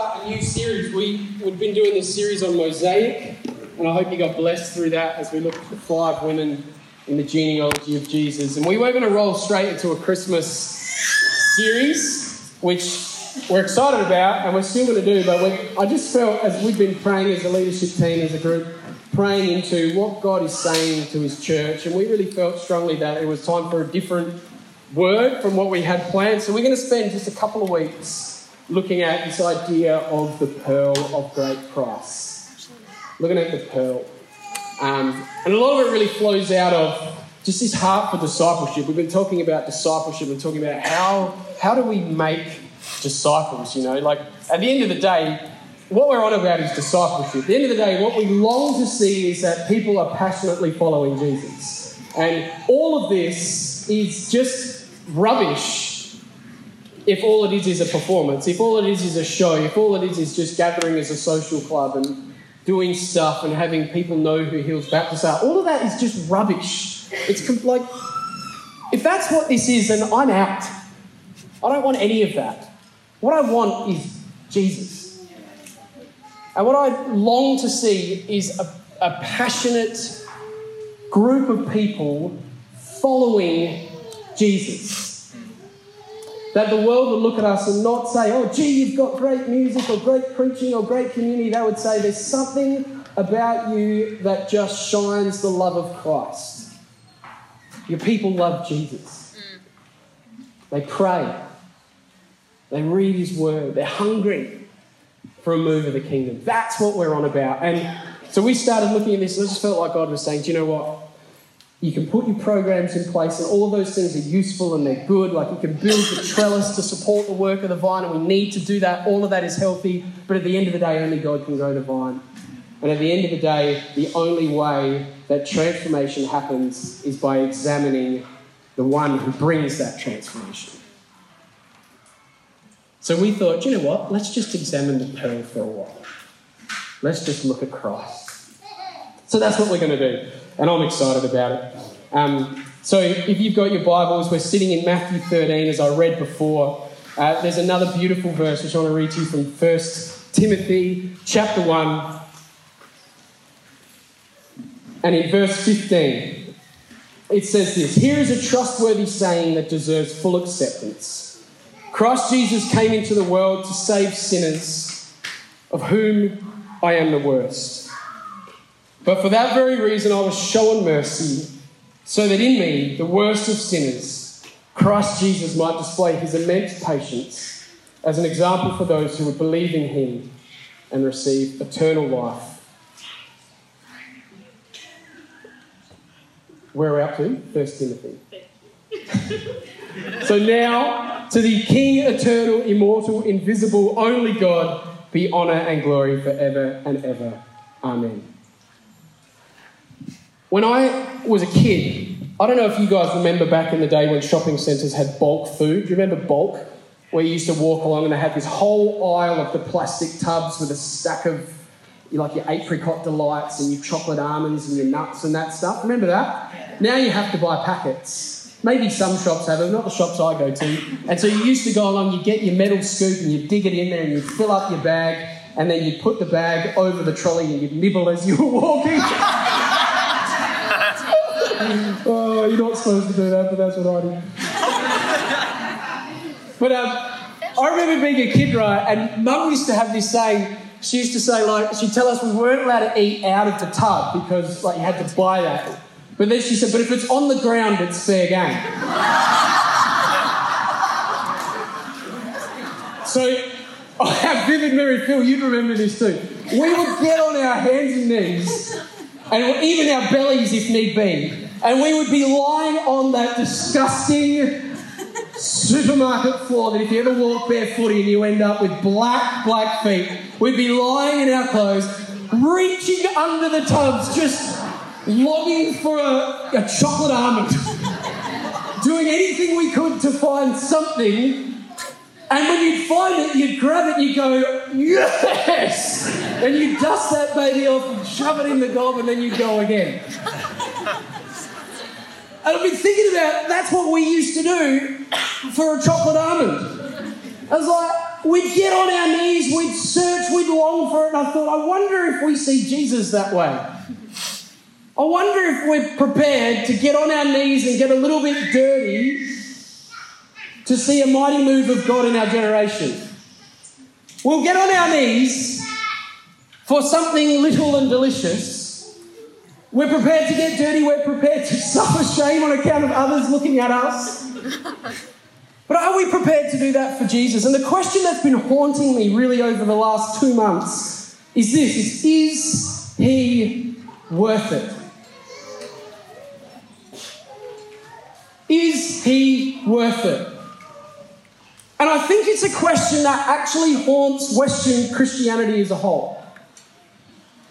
start a new series. We, we've been doing this series on Mosaic, and I hope you got blessed through that as we look at the five women in the genealogy of Jesus. And we were going to roll straight into a Christmas series, which we're excited about, and we're still going to do. But I just felt as we've been praying as a leadership team, as a group, praying into what God is saying to His church, and we really felt strongly that it was time for a different word from what we had planned. So we're going to spend just a couple of weeks looking at this idea of the pearl of great price. Looking at the pearl. Um, and a lot of it really flows out of just this heart for discipleship. We've been talking about discipleship and talking about how, how do we make disciples, you know? Like, at the end of the day, what we're on about is discipleship. At the end of the day, what we long to see is that people are passionately following Jesus. And all of this is just rubbish if all it is is a performance, if all it is is a show, if all it is is just gathering as a social club and doing stuff and having people know who Hills Baptists are, all of that is just rubbish. It's like, if that's what this is, then I'm out. I don't want any of that. What I want is Jesus. And what I long to see is a, a passionate group of people following Jesus that the world would look at us and not say, oh, gee, you've got great music or great preaching or great community. They would say, there's something about you that just shines the love of Christ. Your people love Jesus. They pray. They read his word. They're hungry for a move of the kingdom. That's what we're on about. And so we started looking at this, and I just felt like God was saying, do you know what? You can put your programs in place, and all of those things are useful and they're good. Like you can build the trellis to support the work of the vine, and we need to do that. All of that is healthy, but at the end of the day, only God can grow the vine. And at the end of the day, the only way that transformation happens is by examining the one who brings that transformation. So we thought, you know what? Let's just examine the pearl for a while. Let's just look at Christ. So that's what we're going to do and I'm excited about it. Um, so if you've got your Bibles, we're sitting in Matthew 13, as I read before. Uh, there's another beautiful verse which I want to read to you from 1 Timothy chapter 1. And in verse 15, it says this Here is a trustworthy saying that deserves full acceptance. Christ Jesus came into the world to save sinners, of whom I am the worst. But for that very reason, I was shown mercy, so that in me, the worst of sinners, Christ Jesus might display his immense patience as an example for those who would believe in him and receive eternal life. Where are we up to? First Timothy. so now, to the King, eternal, immortal, invisible, only God, be honour and glory forever and ever. Amen. When I was a kid, I don't know if you guys remember back in the day when shopping centres had bulk food. Do you remember bulk? Where you used to walk along and they had this whole aisle of the plastic tubs with a stack of like your apricot delights and your chocolate almonds and your nuts and that stuff. Remember that? Now you have to buy packets. Maybe some shops have them, not the shops I go to. And so you used to go along, you get your metal scoop and you dig it in there and you fill up your bag and then you put the bag over the trolley and you nibble as you were walking. not supposed to do that, but that's what I do. but um, I remember being a kid, right, and Mum used to have this saying. She used to say, like, she'd tell us we weren't allowed to eat out of the tub because, like, you had to buy that. But then she said, but if it's on the ground, it's fair game. so I have vivid memory, Phil, you'd remember this too. We would get on our hands and knees, and even our bellies if need be, and we would be lying on that disgusting supermarket floor that if you ever walk barefoot and you end up with black, black feet, we'd be lying in our clothes, reaching under the tubs, just longing for a, a chocolate almond, doing anything we could to find something. And when you'd find it, you'd grab it, you'd go, yes! And you dust that baby off and shove it in the gob, and then you go again. I've been thinking about that's what we used to do for a chocolate almond. I was like, we'd get on our knees, we'd search, we'd long for it, and I thought, I wonder if we see Jesus that way. I wonder if we're prepared to get on our knees and get a little bit dirty to see a mighty move of God in our generation. We'll get on our knees for something little and delicious. We're prepared to get dirty, we're prepared to suffer shame on account of others looking at us. But are we prepared to do that for Jesus? And the question that's been haunting me really over the last two months is this is, is he worth it? Is he worth it? And I think it's a question that actually haunts Western Christianity as a whole.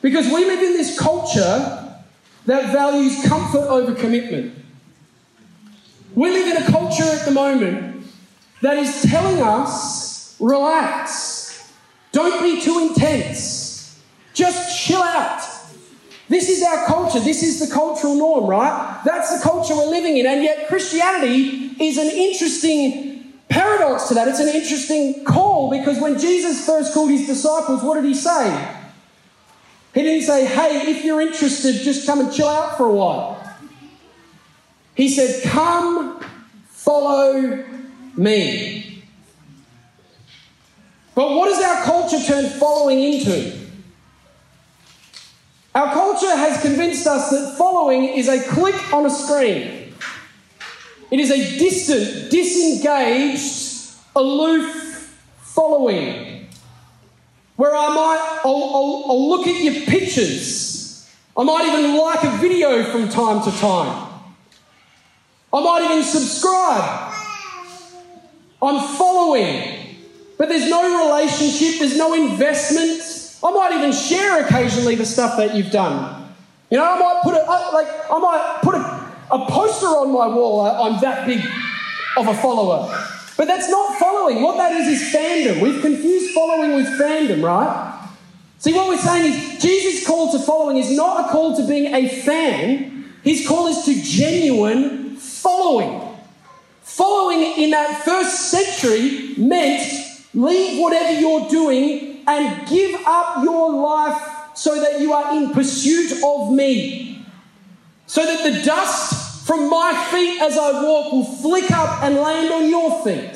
Because we live in this culture that values comfort over commitment. We live in a culture at the moment that is telling us relax, don't be too intense, just chill out. This is our culture. This is the cultural norm, right? That's the culture we're living in. And yet, Christianity is an interesting paradox to that. It's an interesting call because when Jesus first called his disciples, what did he say? He didn't say, hey, if you're interested, just come and chill out for a while. He said, come, follow me. But what does our culture turn following into? Our culture has convinced us that following is a click on a screen. It is a distant, disengaged, aloof following. Where I might, I'll, I'll, I'll look at your pictures. I might even like a video from time to time. I might even subscribe. I'm following. But there's no relationship, there's no investment. I might even share occasionally the stuff that you've done. You know, I might put a, uh, like, I might put a, a poster on my wall. I'm that big of a follower. But that's not following. What that is is fandom. We've confused following with fandom, right? See, what we're saying is Jesus' call to following is not a call to being a fan. His call is to genuine following. Following in that first century meant leave whatever you're doing and give up your life so that you are in pursuit of me. So that the dust from my feet as I walk will flick up and land on your feet.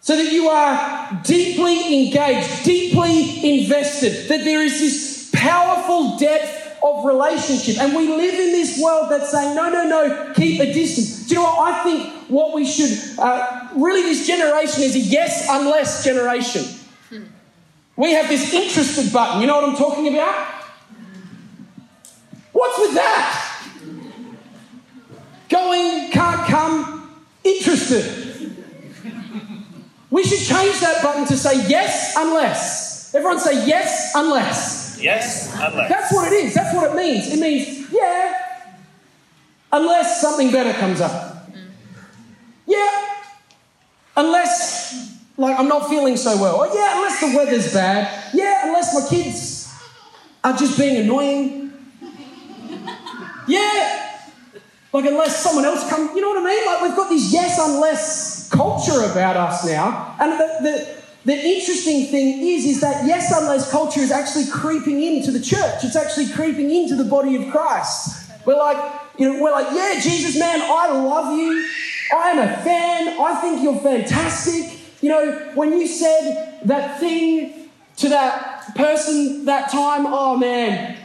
So that you are deeply engaged, deeply invested, that there is this powerful depth of relationship. And we live in this world that's saying, no, no, no, keep a distance. Do you know what? I think what we should, uh, really, this generation is a yes unless generation. We have this interested button. You know what I'm talking about? What's with that? Going, can't come, interested. We should change that button to say yes unless. Everyone say yes unless. Yes, unless. That's what it is. That's what it means. It means, yeah, unless something better comes up. Yeah, unless, like, I'm not feeling so well. Or, yeah, unless the weather's bad. Yeah, unless my kids are just being annoying. Yeah, like, unless someone else comes, you know what I mean? Like, we've got this yes, unless culture about us now. And the, the, the interesting thing is, is that yes, unless culture is actually creeping into the church. It's actually creeping into the body of Christ. We're like, you know, we're like, yeah, Jesus, man, I love you. I am a fan. I think you're fantastic. You know, when you said that thing to that person that time, oh man,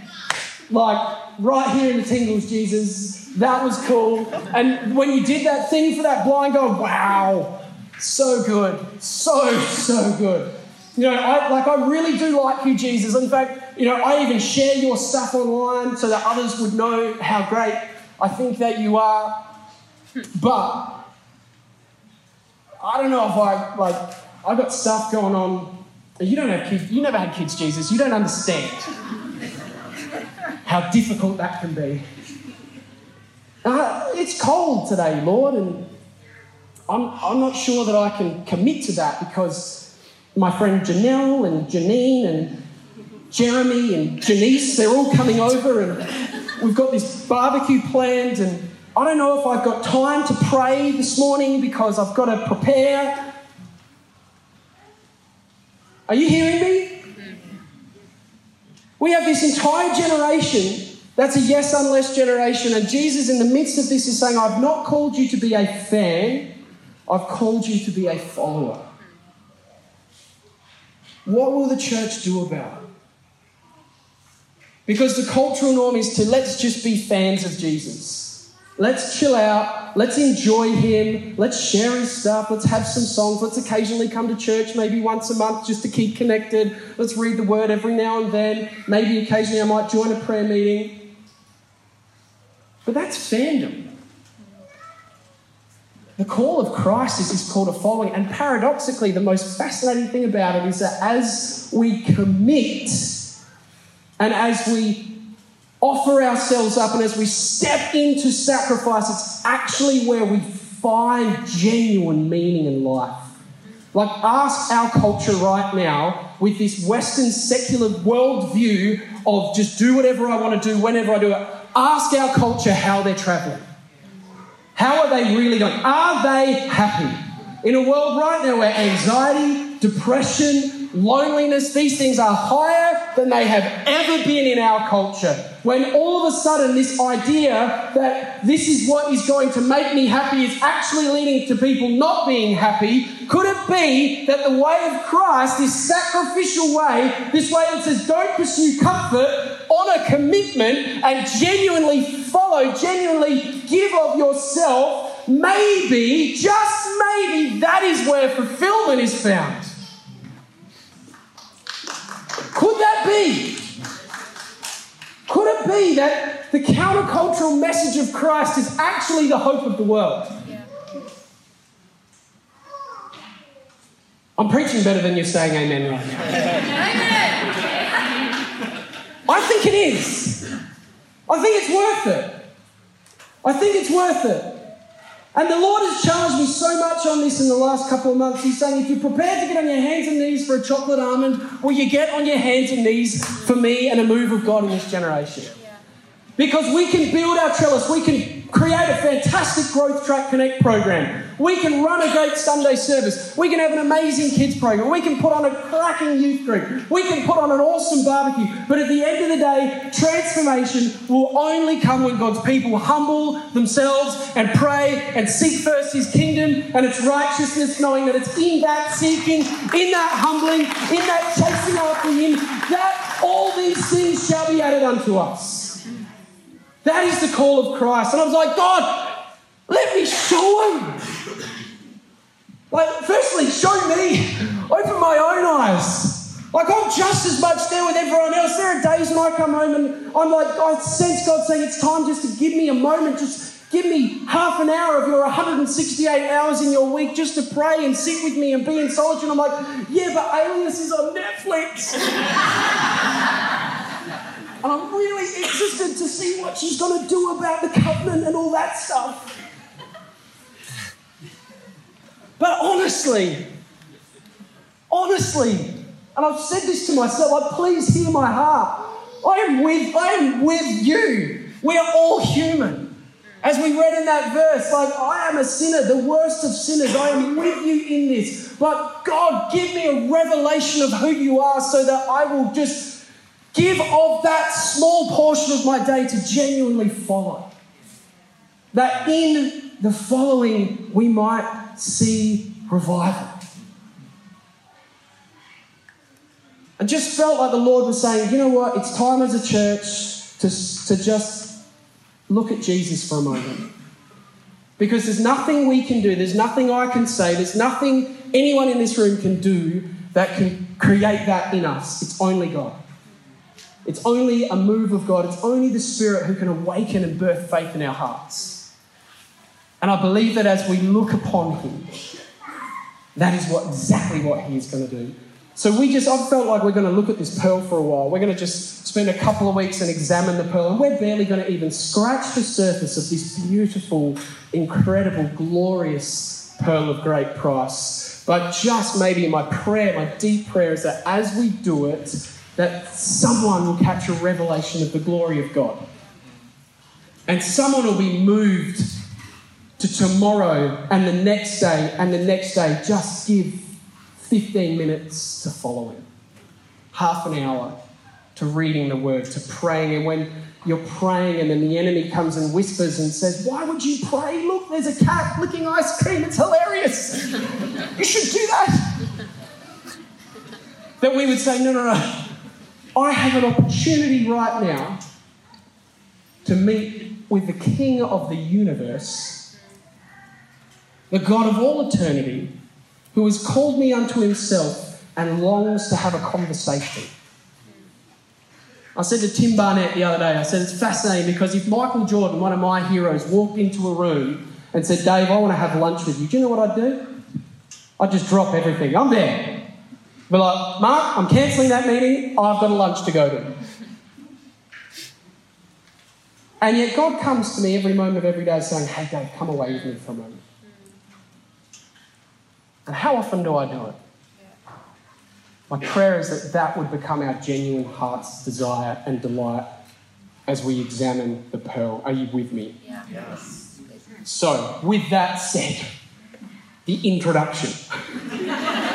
like right here in the tingles, Jesus, that was cool. And when you did that thing for that blind guy, wow, so good, so so good. You know, I like I really do like you, Jesus. In fact, you know, I even share your stuff online so that others would know how great I think that you are. But I don't know if I like I got stuff going on. You don't have kids. You never had kids, Jesus. You don't understand how difficult that can be. Uh, it's cold today, Lord, and I'm, I'm not sure that I can commit to that because my friend Janelle and Janine and Jeremy and Janice, they're all coming over and we've got this barbecue planned and I don't know if I've got time to pray this morning because I've got to prepare. Are you hearing me? We have this entire generation that's a yes unless generation, and Jesus, in the midst of this, is saying, I've not called you to be a fan, I've called you to be a follower. What will the church do about it? Because the cultural norm is to let's just be fans of Jesus. Let's chill out. Let's enjoy him. Let's share his stuff. Let's have some songs. Let's occasionally come to church maybe once a month just to keep connected. Let's read the word every now and then. Maybe occasionally I might join a prayer meeting. But that's fandom. The call of Christ is this call to following. And paradoxically, the most fascinating thing about it is that as we commit and as we offer ourselves up and as we step into sacrifice, it's actually where we find genuine meaning in life. Like, ask our culture right now with this Western secular worldview of just do whatever I want to do whenever I do it. Ask our culture how they're traveling. How are they really going? Are they happy? In a world right now where anxiety, depression, loneliness, these things are higher than they have ever been in our culture. When all of a sudden this idea that this is what is going to make me happy is actually leading to people not being happy, could it be that the way of Christ, this sacrificial way, this way that says don't pursue comfort, honor commitment and genuinely follow, genuinely give of yourself, maybe, just maybe, that is where fulfillment is found. Could that be? Could it be that the countercultural message of Christ is actually the hope of the world? I'm preaching better than you're saying amen right now. I think it is. I think it's worth it. I think it's worth it. And the Lord has challenged me so much on this in the last couple of months. He's saying, if you're prepared to get on your hands and knees for a chocolate almond, will you get on your hands and knees for me and a move of God in this generation? Because we can build our trellis, we can create a fantastic Growth Track Connect program. We can run a great Sunday service. We can have an amazing kids program. We can put on a cracking youth group. We can put on an awesome barbecue. But at the end of the day, transformation will only come when God's people humble themselves and pray and seek first His kingdom and its righteousness, knowing that it's in that seeking, in that humbling, in that chasing after Him, that all these things shall be added unto us. That is the call of Christ. And I was like, God, let me show him. Like, firstly, show me. Open my own eyes. Like, I'm just as much there with everyone else. There are days when I come home and I'm like, I sense God saying it's time just to give me a moment, just give me half an hour of your 168 hours in your week just to pray and sit with me and be in solitude. And I'm like, yeah, but Alias is on Netflix. And I'm really interested to see what she's going to do about the covenant and all that stuff. But honestly, honestly, and I've said this to myself, I please hear my heart. I am with, I am with you. We are all human. As we read in that verse, like, I am a sinner, the worst of sinners. I am with you in this. But God, give me a revelation of who you are so that I will just Give of that small portion of my day to genuinely follow. That in the following we might see revival. I just felt like the Lord was saying, you know what, it's time as a church to, to just look at Jesus for a moment. Because there's nothing we can do, there's nothing I can say, there's nothing anyone in this room can do that can create that in us. It's only God. It's only a move of God. It's only the Spirit who can awaken and birth faith in our hearts. And I believe that as we look upon Him, that is what exactly what He is going to do. So we just, I felt like we're going to look at this pearl for a while. We're going to just spend a couple of weeks and examine the pearl, and we're barely going to even scratch the surface of this beautiful, incredible, glorious pearl of great price. But just maybe my prayer, my deep prayer is that as we do it, that someone will catch a revelation of the glory of God. And someone will be moved to tomorrow and the next day and the next day. Just give 15 minutes to follow Him. half an hour to reading the word, to praying. And when you're praying and then the enemy comes and whispers and says, Why would you pray? Look, there's a cat licking ice cream. It's hilarious. you should do that. that we would say, No, no, no. I have an opportunity right now to meet with the King of the universe, the God of all eternity, who has called me unto himself and longs to have a conversation. I said to Tim Barnett the other day, I said, it's fascinating because if Michael Jordan, one of my heroes, walked into a room and said, Dave, I want to have lunch with you, do you know what I'd do? I'd just drop everything. I'm there. Be like, Mark, I'm cancelling that meeting. I've got a lunch to go to. And yet God comes to me every moment of every day saying, Hey, Dave, come away with me for a moment. And how often do I do it? My prayer is that that would become our genuine heart's desire and delight as we examine the pearl. Are you with me? Yeah. Yes. So, with that said, the introduction.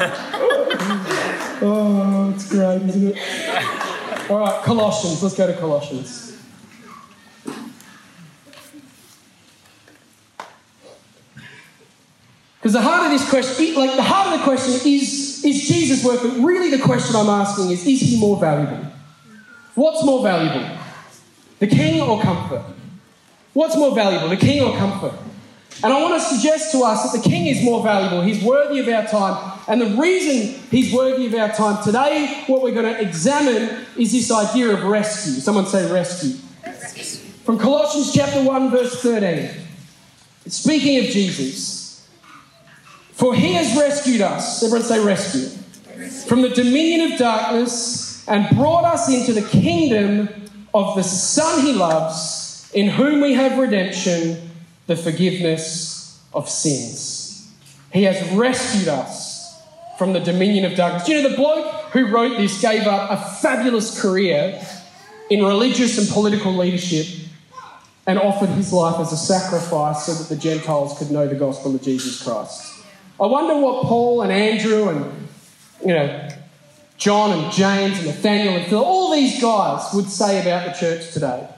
oh, it's great, isn't it? All right, Colossians. Let's go to Colossians. Because the heart of this question, like the heart of the question is, is Jesus worth it? Really, the question I'm asking is, is he more valuable? What's more valuable? The king or comfort? What's more valuable, the king or comfort? And I want to suggest to us that the king is more valuable. He's worthy of our time. And the reason he's worthy of our time today, what we're going to examine is this idea of rescue. Someone say rescue. From Colossians chapter 1, verse 13. Speaking of Jesus. For he has rescued us, everyone say rescue, from the dominion of darkness and brought us into the kingdom of the Son he loves, in whom we have redemption, the forgiveness of sins. He has rescued us from the dominion of darkness. You know the bloke who wrote this gave up a fabulous career in religious and political leadership and offered his life as a sacrifice so that the Gentiles could know the gospel of Jesus Christ. I wonder what Paul and Andrew and, you know, John and James and Nathaniel and Phil, all these guys would say about the church today.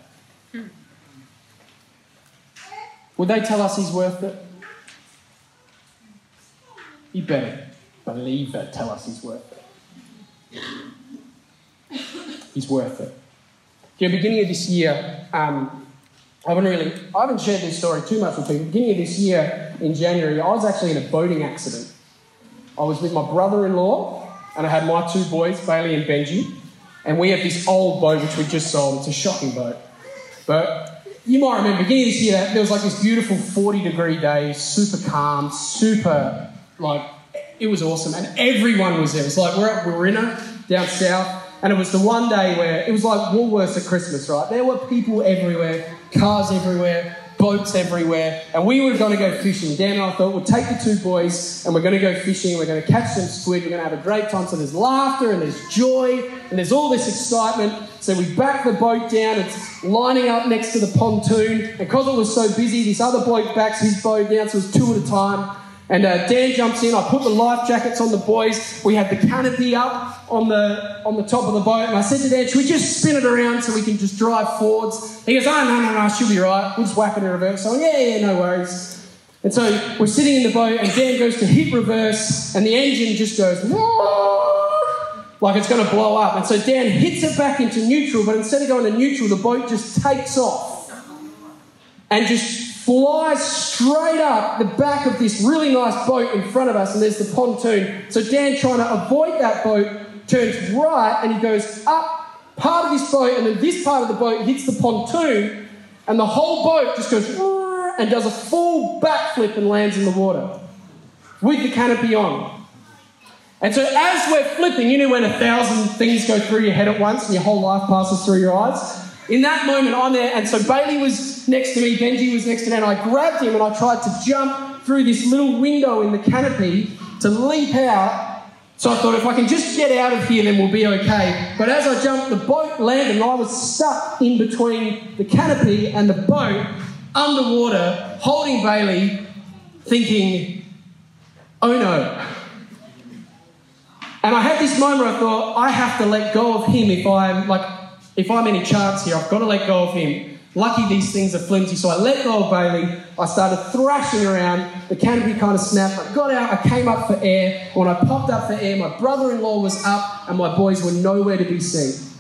Would they tell us he's worth it? You better believe it, tell us he's worth it. He's worth it. You know, beginning of this year, um, I haven't really, I haven't shared this story too much with people. Beginning of this year, in January, I was actually in a boating accident. I was with my brother-in-law, and I had my two boys, Bailey and Benji, and we have this old boat which we just sold. It's a shocking boat, but you might remember beginning of this year, there was like this beautiful 40-degree day, super calm, super like it was awesome, and everyone was there. It was like we're we were in a down south. And it was the one day where it was like Woolworths at Christmas, right? There were people everywhere, cars everywhere, boats everywhere, and we were going to go fishing. Dan and I thought we'd take the two boys and we're going to go fishing. We're going to catch some squid. We're going to have a great time. So there's laughter and there's joy and there's all this excitement. So we back the boat down. It's lining up next to the pontoon. And because it was so busy, this other bloke backs his boat down, so it was two at a time. And uh, Dan jumps in. I put the life jackets on the boys. We had the canopy up on the on the top of the boat. And I said to Dan, "Should we just spin it around so we can just drive forwards?" He goes, "Oh no, no, no, she'll be right. We'll just whack it in reverse." So yeah, yeah, no worries. And so we're sitting in the boat, and Dan goes to hit reverse, and the engine just goes like it's going to blow up. And so Dan hits it back into neutral, but instead of going to neutral, the boat just takes off and just flies straight up the back of this really nice boat in front of us, and there's the pontoon. So Dan, trying to avoid that boat, turns right and he goes up part of this boat, and then this part of the boat hits the pontoon, and the whole boat just goes and does a full backflip and lands in the water with the canopy on. And so as we're flipping, you know when a thousand things go through your head at once and your whole life passes through your eyes? In that moment, I'm there, and so Bailey was next to me, Benji was next to me, and I grabbed him and I tried to jump through this little window in the canopy to leap out. So I thought if I can just get out of here, then we'll be okay. But as I jumped, the boat landed, and I was stuck in between the canopy and the boat, underwater, holding Bailey, thinking, oh no. And I had this moment I thought, I have to let go of him if I'm like if I'm any chance here, I've got to let go of him. Lucky these things are flimsy, so I let go of Bailey. I started thrashing around. The canopy kind of snapped. I got out. I came up for air. When I popped up for air, my brother-in-law was up, and my boys were nowhere to be seen.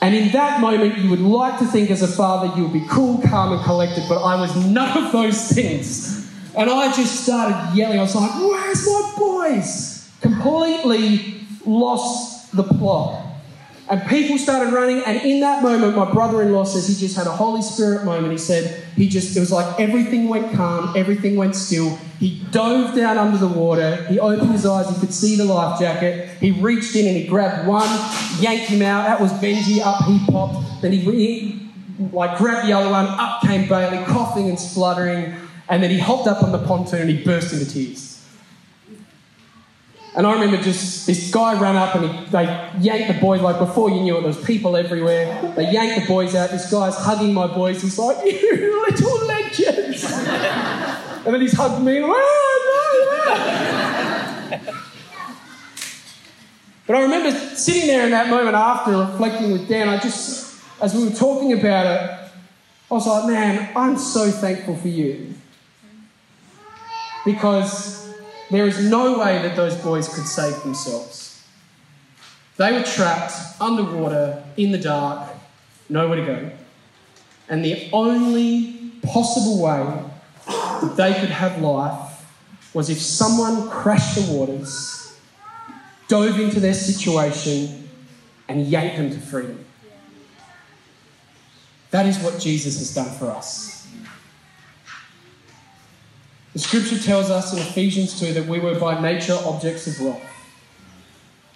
And in that moment, you would like to think as a father you would be cool, calm, and collected, but I was none of those things. And I just started yelling. I was like, Where's my boys? Completely lost the plot. And people started running, and in that moment, my brother in law says he just had a Holy Spirit moment. He said, he just, it was like everything went calm, everything went still. He dove down under the water, he opened his eyes, he could see the life jacket. He reached in and he grabbed one, yanked him out. That was Benji, up he popped. Then he, he like grabbed the other one, up came Bailey, coughing and spluttering. And then he hopped up on the pontoon and he burst into tears. And I remember just this guy ran up and he, they yanked the boys, like before you knew it, there was people everywhere. They yanked the boys out. This guy's hugging my boys. He's like, You little legends. and then he's hugged me and oh, no, no. But I remember sitting there in that moment after reflecting with Dan, I just, as we were talking about it, I was like, man, I'm so thankful for you. Because there is no way that those boys could save themselves. They were trapped underwater in the dark, nowhere to go. And the only possible way that they could have life was if someone crashed the waters, dove into their situation, and yanked them to freedom. That is what Jesus has done for us. The scripture tells us in Ephesians 2 that we were by nature objects of wrath,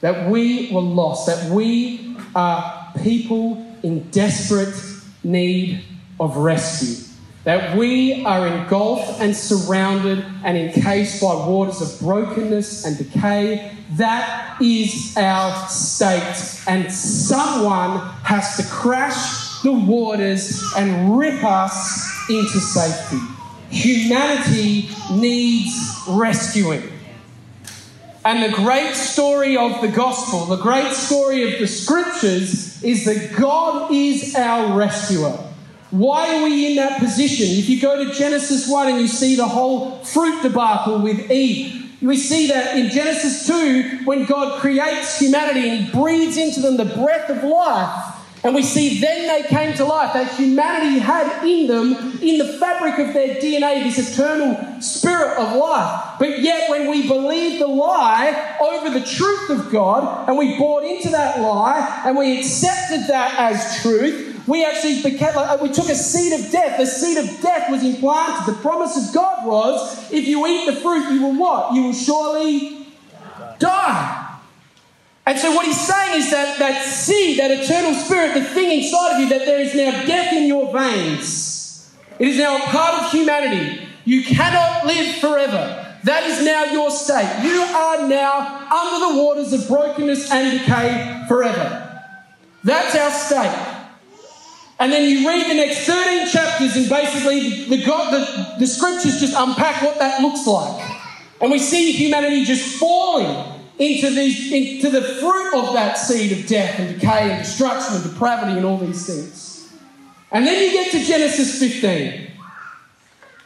that we were lost, that we are people in desperate need of rescue, that we are engulfed and surrounded and encased by waters of brokenness and decay. That is our state, and someone has to crash the waters and rip us into safety. Humanity needs rescuing. And the great story of the gospel, the great story of the scriptures, is that God is our rescuer. Why are we in that position? If you go to Genesis 1 and you see the whole fruit debacle with Eve, we see that in Genesis 2 when God creates humanity and breathes into them the breath of life. And we see then they came to life, that humanity had in them, in the fabric of their DNA, this eternal spirit of life. But yet, when we believed the lie over the truth of God, and we bought into that lie, and we accepted that as truth, we actually became, we took a seed of death. The seed of death was implanted. The promise of God was if you eat the fruit, you will what? You will surely die. And so what he's saying is that that seed, that eternal spirit, the thing inside of you, that there is now death in your veins. It is now a part of humanity. You cannot live forever. That is now your state. You are now under the waters of brokenness and decay forever. That's our state. And then you read the next 13 chapters, and basically the, God, the, the scriptures just unpack what that looks like. And we see humanity just falling into, these, into the fruit of that seed of death and decay and destruction and depravity and all these things. And then you get to Genesis 15.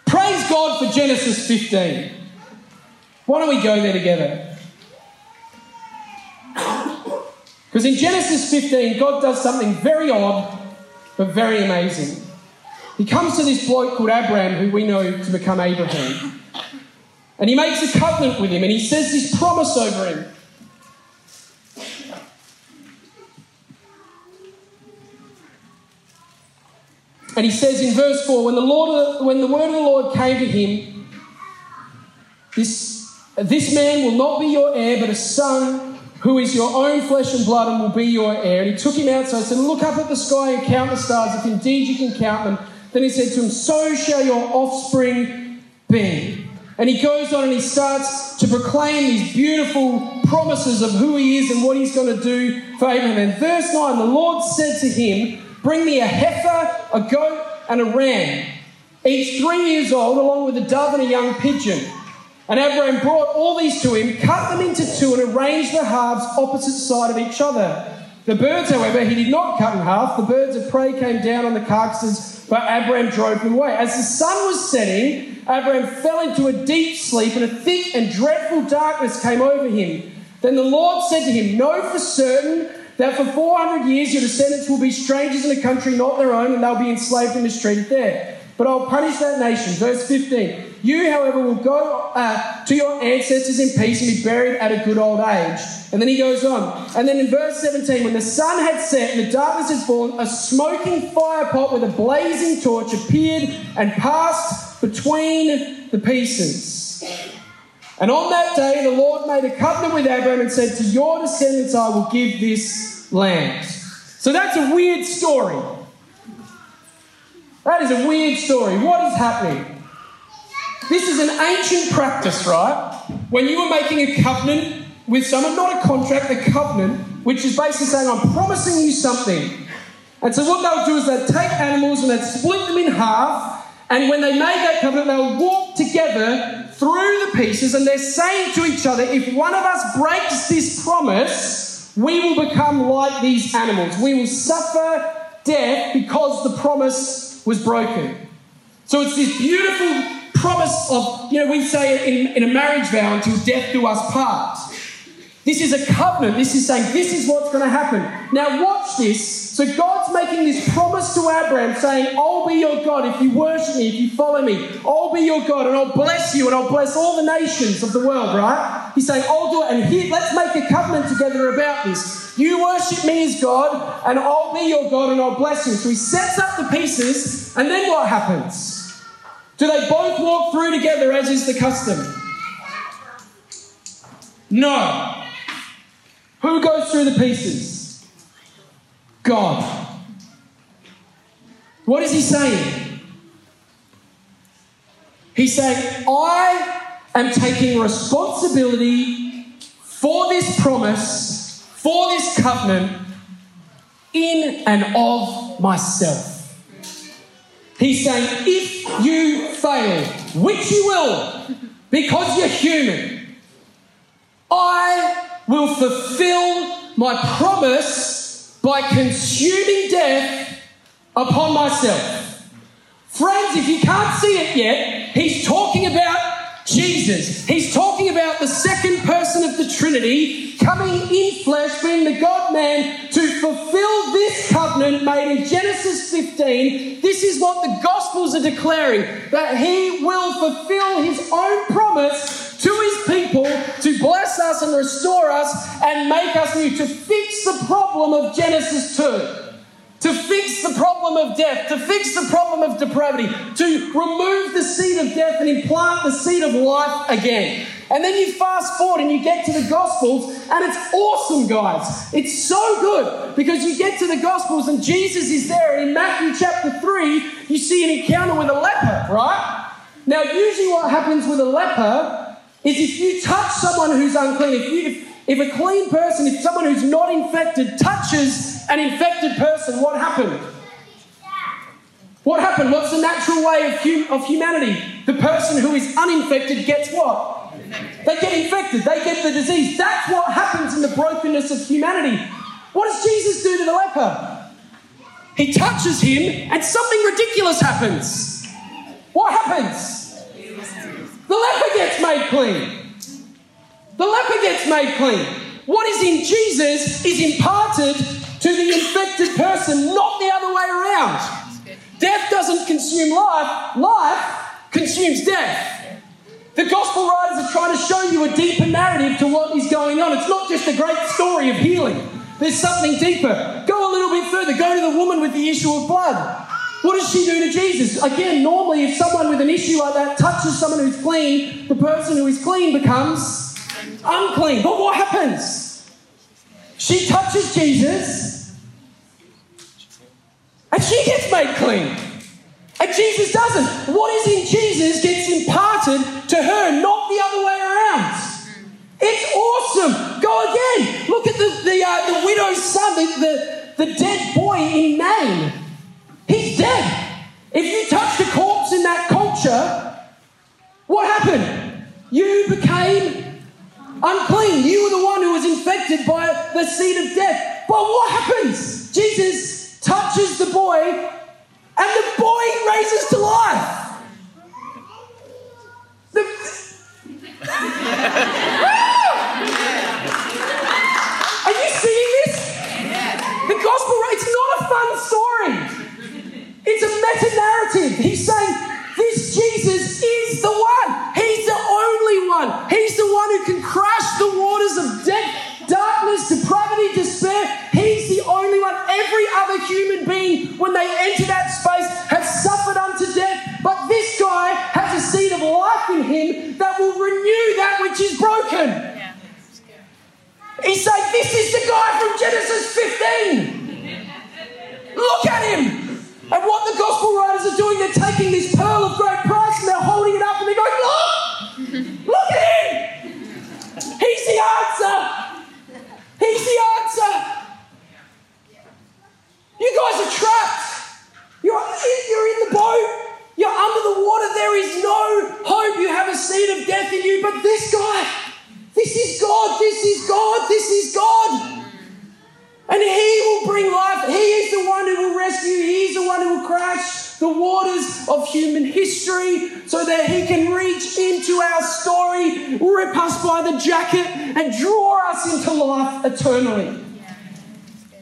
Praise God for Genesis 15. Why don't we go there together? Because in Genesis 15, God does something very odd but very amazing. He comes to this bloke called Abram, who we know to become Abraham. And he makes a covenant with him and he says this promise over him. And he says in verse 4 when the, Lord, when the word of the Lord came to him, this, this man will not be your heir, but a son who is your own flesh and blood and will be your heir. And he took him outside and said, Look up at the sky and count the stars, if indeed you can count them. Then he said to him, So shall your offspring be. And he goes on and he starts to proclaim these beautiful promises of who he is and what he's going to do for Abraham. And verse 9, the Lord said to him, Bring me a heifer, a goat, and a ram, each three years old, along with a dove and a young pigeon. And Abraham brought all these to him, cut them into two, and arranged the halves opposite side of each other. The birds, however, he did not cut in half. The birds of prey came down on the carcasses, but Abraham drove them away. As the sun was setting, Abraham fell into a deep sleep, and a thick and dreadful darkness came over him. Then the Lord said to him, Know for certain that for 400 years your descendants will be strangers in a country not their own, and they'll be enslaved and mistreated there. But I'll punish that nation. Verse 15. You, however, will go uh, to your ancestors in peace and be buried at a good old age. And then he goes on. And then in verse 17, when the sun had set and the darkness had fallen, a smoking fire pot with a blazing torch appeared and passed between the pieces. And on that day, the Lord made a covenant with Abraham and said, To your descendants I will give this land. So that's a weird story. That is a weird story. What is happening? This is an ancient practice, right? When you were making a covenant with someone, not a contract, a covenant, which is basically saying, I'm promising you something. And so what they would do is they'd take animals and they'd split them in half. And when they made that covenant, they would walk together through the pieces and they're saying to each other, if one of us breaks this promise, we will become like these animals. We will suffer death because the promise was broken. So it's this beautiful promise of, you know, we say in, in a marriage vow, until death do us part. This is a covenant. This is saying this is what's going to happen. Now, watch this. So, God's making this promise to Abraham saying, I'll be your God if you worship me, if you follow me. I'll be your God and I'll bless you and I'll bless all the nations of the world, right? He's saying, I'll do it. And here, let's make a covenant together about this. You worship me as God and I'll be your God and I'll bless you. So, he sets up the pieces and then what happens? Do they both walk through together as is the custom? No. Who goes through the pieces? God. What is he saying? He's saying, I am taking responsibility for this promise, for this covenant, in and of myself. He's saying, if you fail, which you will, because you're human, I will fulfill my promise by consuming death upon myself. Friends, if you can't see it yet, he's talking about Jesus. He's talking about the second person of the Trinity coming in flesh, being the God man, to fulfill this covenant made in Genesis 15. This is what the Gospels are declaring that he will fulfill his own promise and restore us and make us new, to fix the problem of Genesis 2 to fix the problem of death, to fix the problem of depravity, to remove the seed of death and implant the seed of life again. And then you fast forward and you get to the Gospels, and it's awesome, guys. It's so good because you get to the Gospels and Jesus is there. And in Matthew chapter 3, you see an encounter with a leper, right? Now, usually what happens with a leper is if you touch someone who's unclean, if, you, if, if a clean person, if someone who's not infected touches an infected person, what happened? What happened? What's the natural way of, hum- of humanity? The person who is uninfected gets what? They get infected, they get the disease. That's what happens in the brokenness of humanity. What does Jesus do to the leper? He touches him, and something ridiculous happens. What happens? The leper gets made clean. The leper gets made clean. What is in Jesus is imparted to the infected person, not the other way around. Death doesn't consume life, life consumes death. The gospel writers are trying to show you a deeper narrative to what is going on. It's not just a great story of healing, there's something deeper. Go a little bit further. Go to the woman with the issue of blood. What does she do to Jesus? Again, normally, if someone with an issue like that touches someone who's clean, the person who is clean becomes unclean. But what happens? She touches Jesus and she gets made clean. And Jesus doesn't. What is in Jesus gets imparted to her, not the other way around. It's awesome. Go again. Look at the, the, uh, the widow's son, the, the, the dead boy in Nain. He's dead. If you touched a corpse in that culture, what happened? You became unclean. You were the one who was infected by the seed of death. But what happens? Jesus touches the boy, and the boy raises to life. This is God. And He will bring life. He is the one who will rescue. He is the one who will crash the waters of human history so that He can reach into our story, rip us by the jacket, and draw us into life eternally.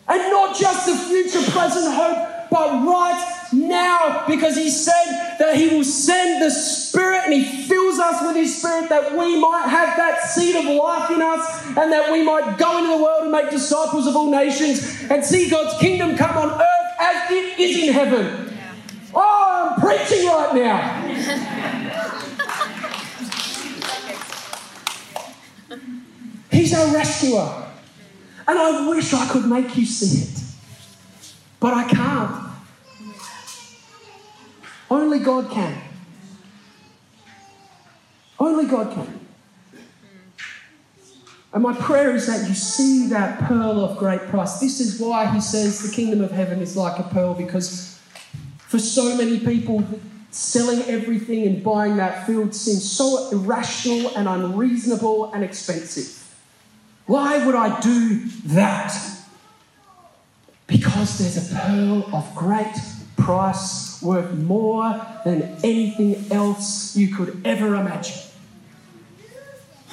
And not just the future present hope, but right now because he said that he will send the Spirit and he fills us with his Spirit that we might have that seed of life in us and that we might go into the world and make disciples of all nations and see God's kingdom come on earth as it is in heaven. Oh, I'm preaching right now. He's our rescuer. And I wish I could make you see it. But I can't. Only God can. Only God can. And my prayer is that you see that pearl of great price. This is why he says the kingdom of heaven is like a pearl, because for so many people, selling everything and buying that field seems so irrational and unreasonable and expensive. Why would I do that? Because there's a pearl of great price worth more than anything else you could ever imagine.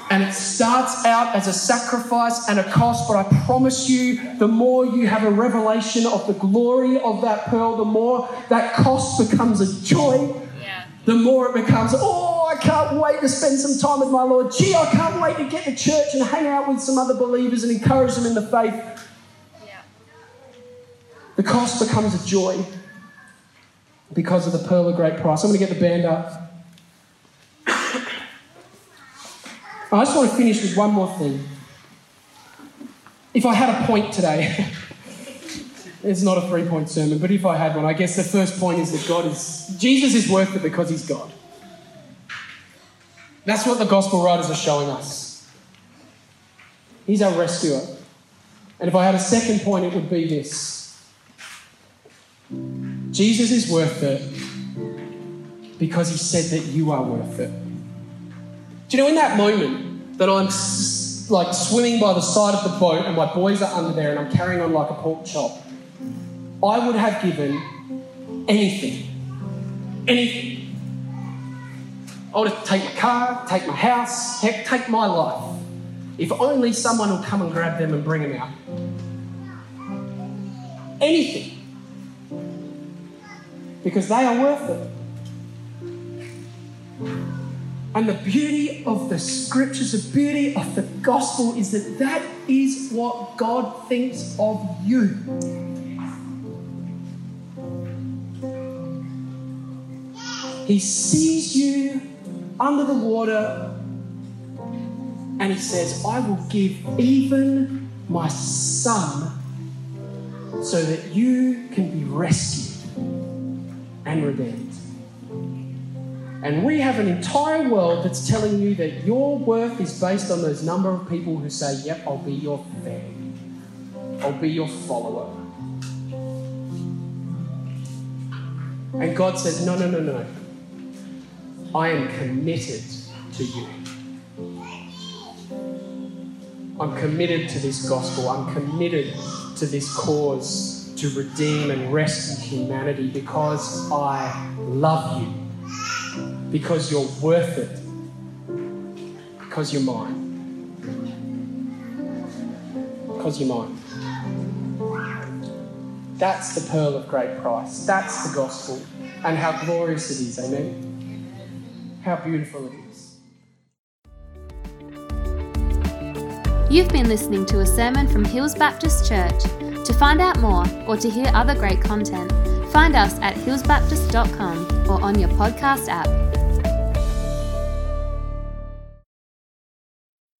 And it starts out as a sacrifice and a cost, but I promise you, the more you have a revelation of the glory of that pearl, the more that cost becomes a joy. Yeah. The more it becomes, oh, I can't wait to spend some time with my Lord. Gee, I can't wait to get to church and hang out with some other believers and encourage them in the faith. Yeah. The cost becomes a joy because of the pearl of great price. I'm going to get the band up. I just want to finish with one more thing. If I had a point today, it's not a three point sermon, but if I had one, I guess the first point is that God is, Jesus is worth it because he's God. That's what the gospel writers are showing us. He's our rescuer. And if I had a second point, it would be this Jesus is worth it because he said that you are worth it. Do you know, in that moment that I'm like swimming by the side of the boat and my boys are under there and I'm carrying on like a pork chop, I would have given anything. Anything. I would have take my car, take my house, heck, take my life. If only someone will come and grab them and bring them out. Anything because they are worth it. And the beauty of the scriptures, the beauty of the gospel is that that is what God thinks of you. He sees you under the water and he says, I will give even my son so that you can be rescued and redeemed. And we have an entire world that's telling you that your worth is based on those number of people who say, Yep, I'll be your fan, I'll be your follower. And God says, No, no, no, no. I am committed to you. I'm committed to this gospel. I'm committed to this cause to redeem and rescue humanity because I love you. Because you're worth it. Because you're mine. Because you're mine. That's the pearl of great price. That's the gospel. And how glorious it is. Amen. How beautiful it is. You've been listening to a sermon from Hills Baptist Church. To find out more or to hear other great content, find us at hillsbaptist.com or on your podcast app.